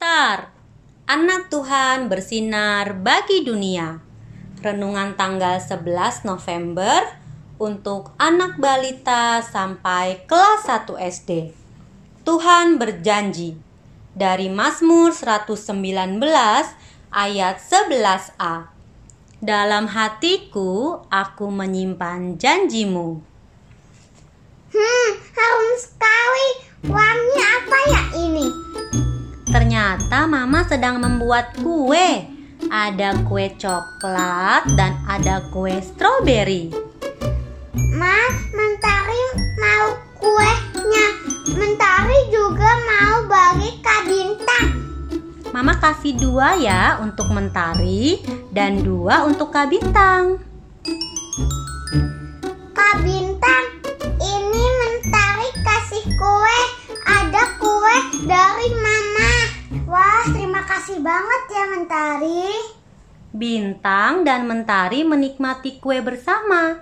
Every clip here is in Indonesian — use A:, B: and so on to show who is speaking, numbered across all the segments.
A: besar. Anak Tuhan bersinar bagi dunia. Renungan tanggal 11 November untuk anak balita sampai kelas 1 SD. Tuhan berjanji dari Mazmur 119 ayat 11a. Dalam hatiku aku menyimpan janjimu.
B: Hmm, harum sekali. Wangi
A: sedang membuat kue. Ada kue coklat dan ada kue stroberi.
B: Ma, Mentari mau kuenya. Mentari juga mau bagi Kak Bintang.
A: Mama kasih dua ya untuk mentari dan dua untuk Kak Bintang.
B: Kak Bintang, terima kasih banget ya Mentari.
A: Bintang dan Mentari menikmati kue bersama.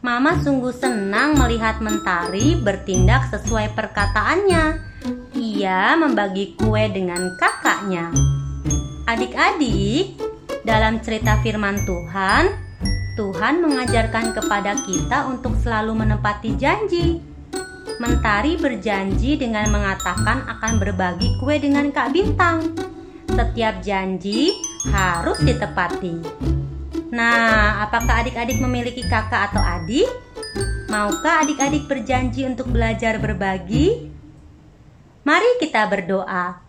A: Mama sungguh senang melihat Mentari bertindak sesuai perkataannya. Ia membagi kue dengan kakaknya. Adik-adik, dalam cerita firman Tuhan, Tuhan mengajarkan kepada kita untuk selalu menepati janji. Mentari berjanji dengan mengatakan akan berbagi kue dengan Kak Bintang. Setiap janji harus ditepati. Nah, apakah adik-adik memiliki kakak atau adik? Maukah adik-adik berjanji untuk belajar berbagi? Mari kita berdoa.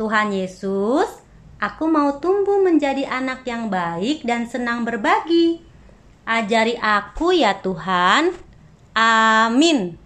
A: Tuhan Yesus, aku mau tumbuh menjadi anak yang baik dan senang berbagi. Ajari aku ya Tuhan. Amin.